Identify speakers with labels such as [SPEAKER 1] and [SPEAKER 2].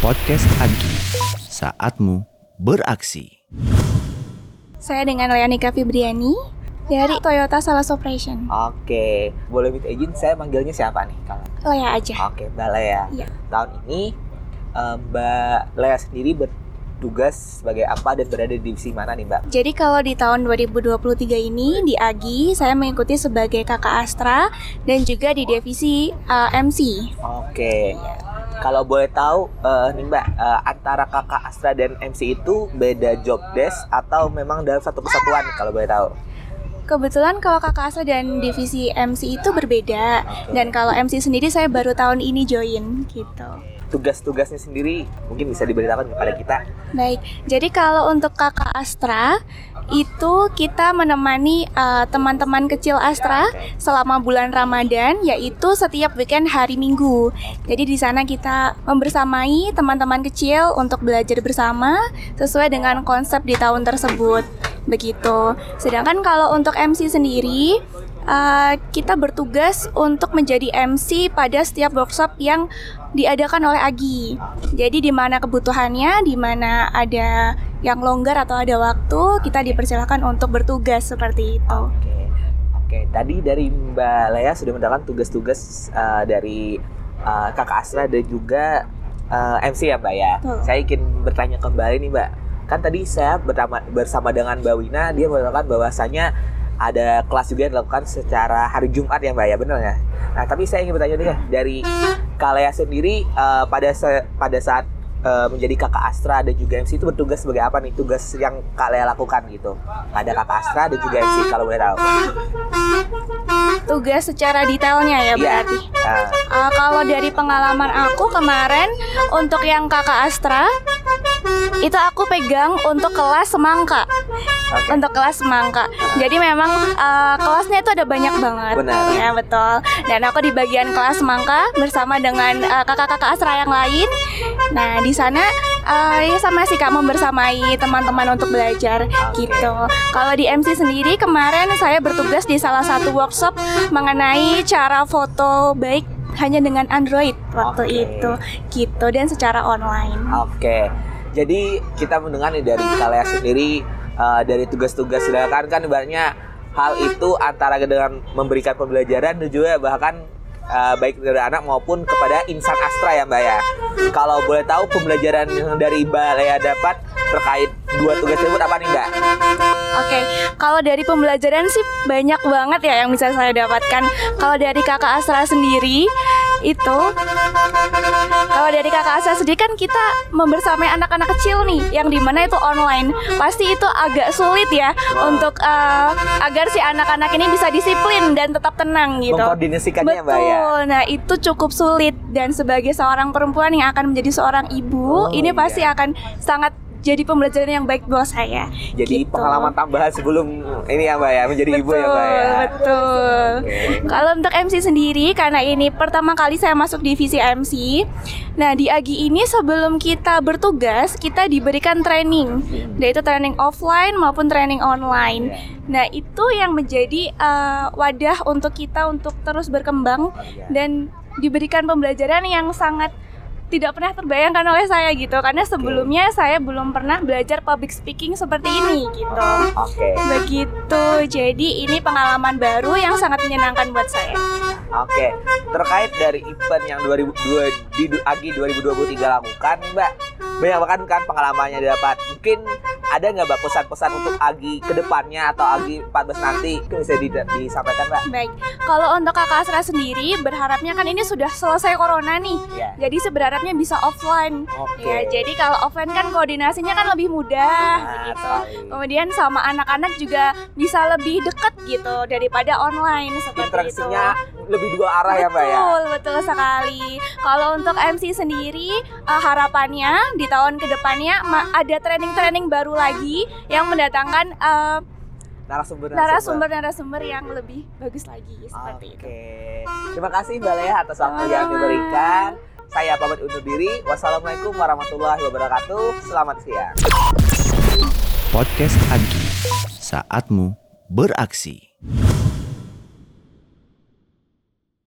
[SPEAKER 1] Podcast Agi, saatmu beraksi.
[SPEAKER 2] Saya dengan Leanika Fibriani dari Toyota Sales Operation.
[SPEAKER 3] Oke, boleh minta izin saya manggilnya siapa nih kalau?
[SPEAKER 2] Lea aja.
[SPEAKER 3] Oke, Mbak Lea.
[SPEAKER 2] Iya.
[SPEAKER 3] Tahun ini eh, Mbak Lea sendiri bertugas sebagai apa dan berada di divisi mana nih Mbak?
[SPEAKER 2] Jadi kalau di tahun 2023 ini di AGI saya mengikuti sebagai kakak Astra dan juga di divisi uh, MC.
[SPEAKER 3] Oke. Kalau boleh tahu eh, nih Mbak, eh, antara kakak Astra dan MC itu beda job desk atau memang dalam satu kesatuan kalau boleh tahu?
[SPEAKER 2] Kebetulan kalau kakak Astra dan divisi MC itu berbeda dan kalau MC sendiri saya baru tahun ini join gitu.
[SPEAKER 3] Tugas-tugasnya sendiri mungkin bisa diberitakan kepada kita.
[SPEAKER 2] Baik, jadi kalau untuk kakak Astra itu kita menemani uh, teman-teman kecil Astra selama bulan Ramadan yaitu setiap weekend hari Minggu. Jadi di sana kita membersamai teman-teman kecil untuk belajar bersama sesuai dengan konsep di tahun tersebut. Begitu. Sedangkan kalau untuk MC sendiri uh, kita bertugas untuk menjadi MC pada setiap workshop yang diadakan oleh Agi. Jadi di mana kebutuhannya, di mana ada yang longgar atau ada waktu, kita dipersilakan untuk bertugas seperti itu.
[SPEAKER 3] Oke, oke. Tadi dari Mbak Lea sudah mendapatkan tugas-tugas uh, dari uh, kakak Astra dan juga uh, MC ya Mbak ya.
[SPEAKER 2] Betul.
[SPEAKER 3] Saya ingin bertanya kembali nih Mbak. Kan tadi saya bersama, bersama dengan Mbak Wina, dia mengatakan bahwasanya ada kelas juga yang dilakukan secara hari Jumat ya Mbak ya, benar nggak? Nah tapi saya ingin bertanya nih dari Kalea sendiri uh, pada se- pada saat uh, menjadi kakak Astra dan juga MC itu bertugas sebagai apa nih tugas yang Kalea lakukan gitu? Ada kakak Astra dan juga MC kalau boleh tahu.
[SPEAKER 2] Tugas secara detailnya ya
[SPEAKER 3] Iya.
[SPEAKER 2] berarti.
[SPEAKER 3] Nah,
[SPEAKER 2] Uh, kalau dari pengalaman aku kemarin untuk yang kakak Astra itu aku pegang untuk kelas semangka.
[SPEAKER 3] Oke.
[SPEAKER 2] Untuk kelas semangka. Jadi memang uh, kelasnya itu ada banyak banget.
[SPEAKER 3] Benar.
[SPEAKER 2] Ya betul. Dan aku di bagian kelas semangka bersama dengan uh, kakak-kakak Astra yang lain. Nah di sana uh, ya sama sih kak membersamai teman-teman untuk belajar gitu. Kalau di MC sendiri kemarin saya bertugas di salah satu workshop mengenai cara foto baik hanya dengan Android waktu
[SPEAKER 3] Oke.
[SPEAKER 2] itu gitu dan secara online.
[SPEAKER 3] Oke. Jadi kita mendengar nih dari Kalea sendiri uh, dari tugas-tugas sedangkan kan ibaratnya hal itu antara dengan memberikan pembelajaran dan juga bahkan uh, baik dari anak maupun kepada insan astra ya Mbak ya. Kalau boleh tahu pembelajaran yang dari Mbak Lea dapat terkait dua tugas tersebut apa nih Mbak?
[SPEAKER 2] Oke, kalau dari pembelajaran sih banyak banget ya yang bisa saya dapatkan. Kalau dari kakak Astra sendiri itu, kalau dari kakak Astra sendiri kan kita membersamai anak-anak kecil nih, yang di mana itu online. Pasti itu agak sulit ya untuk eh, agar si anak-anak ini bisa disiplin dan tetap tenang gitu.
[SPEAKER 3] Mengkoordinasikannya Mbak ya.
[SPEAKER 2] Betul. Nah, itu cukup sulit dan sebagai seorang perempuan yang akan menjadi seorang ibu,
[SPEAKER 3] Oh,
[SPEAKER 2] ini pasti
[SPEAKER 3] iya.
[SPEAKER 2] akan sangat jadi pembelajaran yang baik buat saya.
[SPEAKER 3] Jadi
[SPEAKER 2] Gitu.
[SPEAKER 3] pengalaman tambahan sebelum ini ya Mbak ya menjadi ibu ya Mbak ya.
[SPEAKER 2] Betul. Kalau untuk MC sendiri karena ini pertama kali saya masuk divisi MC. Nah, di AGI ini sebelum kita bertugas, kita diberikan training. Yaitu training offline maupun training online. Nah, itu yang menjadi eh, wadah untuk kita untuk terus berkembang
[SPEAKER 3] iya.
[SPEAKER 2] dan diberikan pembelajaran yang sangat tidak pernah terbayangkan oleh saya gitu karena sebelumnya saya belum pernah belajar public speaking seperti ini gitu.
[SPEAKER 3] Oke.
[SPEAKER 2] Begitu. Jadi ini pengalaman baru yang sangat menyenangkan buat saya.
[SPEAKER 3] Oke, terkait dari event yang 2002 di Agi 2023 lakukan Mbak, banyak banget kan pengalamannya dapat. Mungkin ada nggak Mbak pesan-pesan untuk Agi ke depannya atau Agi 14 nanti? Mungkin bisa di- disampaikan Mbak.
[SPEAKER 2] Baik. Kalau untuk Kakak Asra sendiri berharapnya kan ini sudah selesai corona nih.
[SPEAKER 3] Iya.
[SPEAKER 2] Jadi sebenarnya bisa offline.
[SPEAKER 3] Oke.
[SPEAKER 2] Ya, jadi kalau offline kan koordinasinya kan lebih mudah
[SPEAKER 3] Benar
[SPEAKER 2] gitu. Kemudian sama anak-anak juga bisa lebih dekat gitu daripada online seperti
[SPEAKER 3] Interaksinya
[SPEAKER 2] itu.
[SPEAKER 3] Lebih dua arah ya Mbak ya.
[SPEAKER 2] Betul, betul sekali. Kalau untuk MC sendiri eh, harapannya di tahun ke depannya ma- ada training-training baru lagi yang mendatangkan eh,
[SPEAKER 3] Narasumber
[SPEAKER 2] narasumber-narasumber yang lebih bagus lagi seperti
[SPEAKER 3] Oke.
[SPEAKER 2] itu.
[SPEAKER 3] Terima kasih Mbak Lea atas waktu yang diberikan. Saya pamit undur diri. Wassalamualaikum warahmatullahi wabarakatuh. Selamat siang.
[SPEAKER 1] Podcast Agi, saatmu beraksi.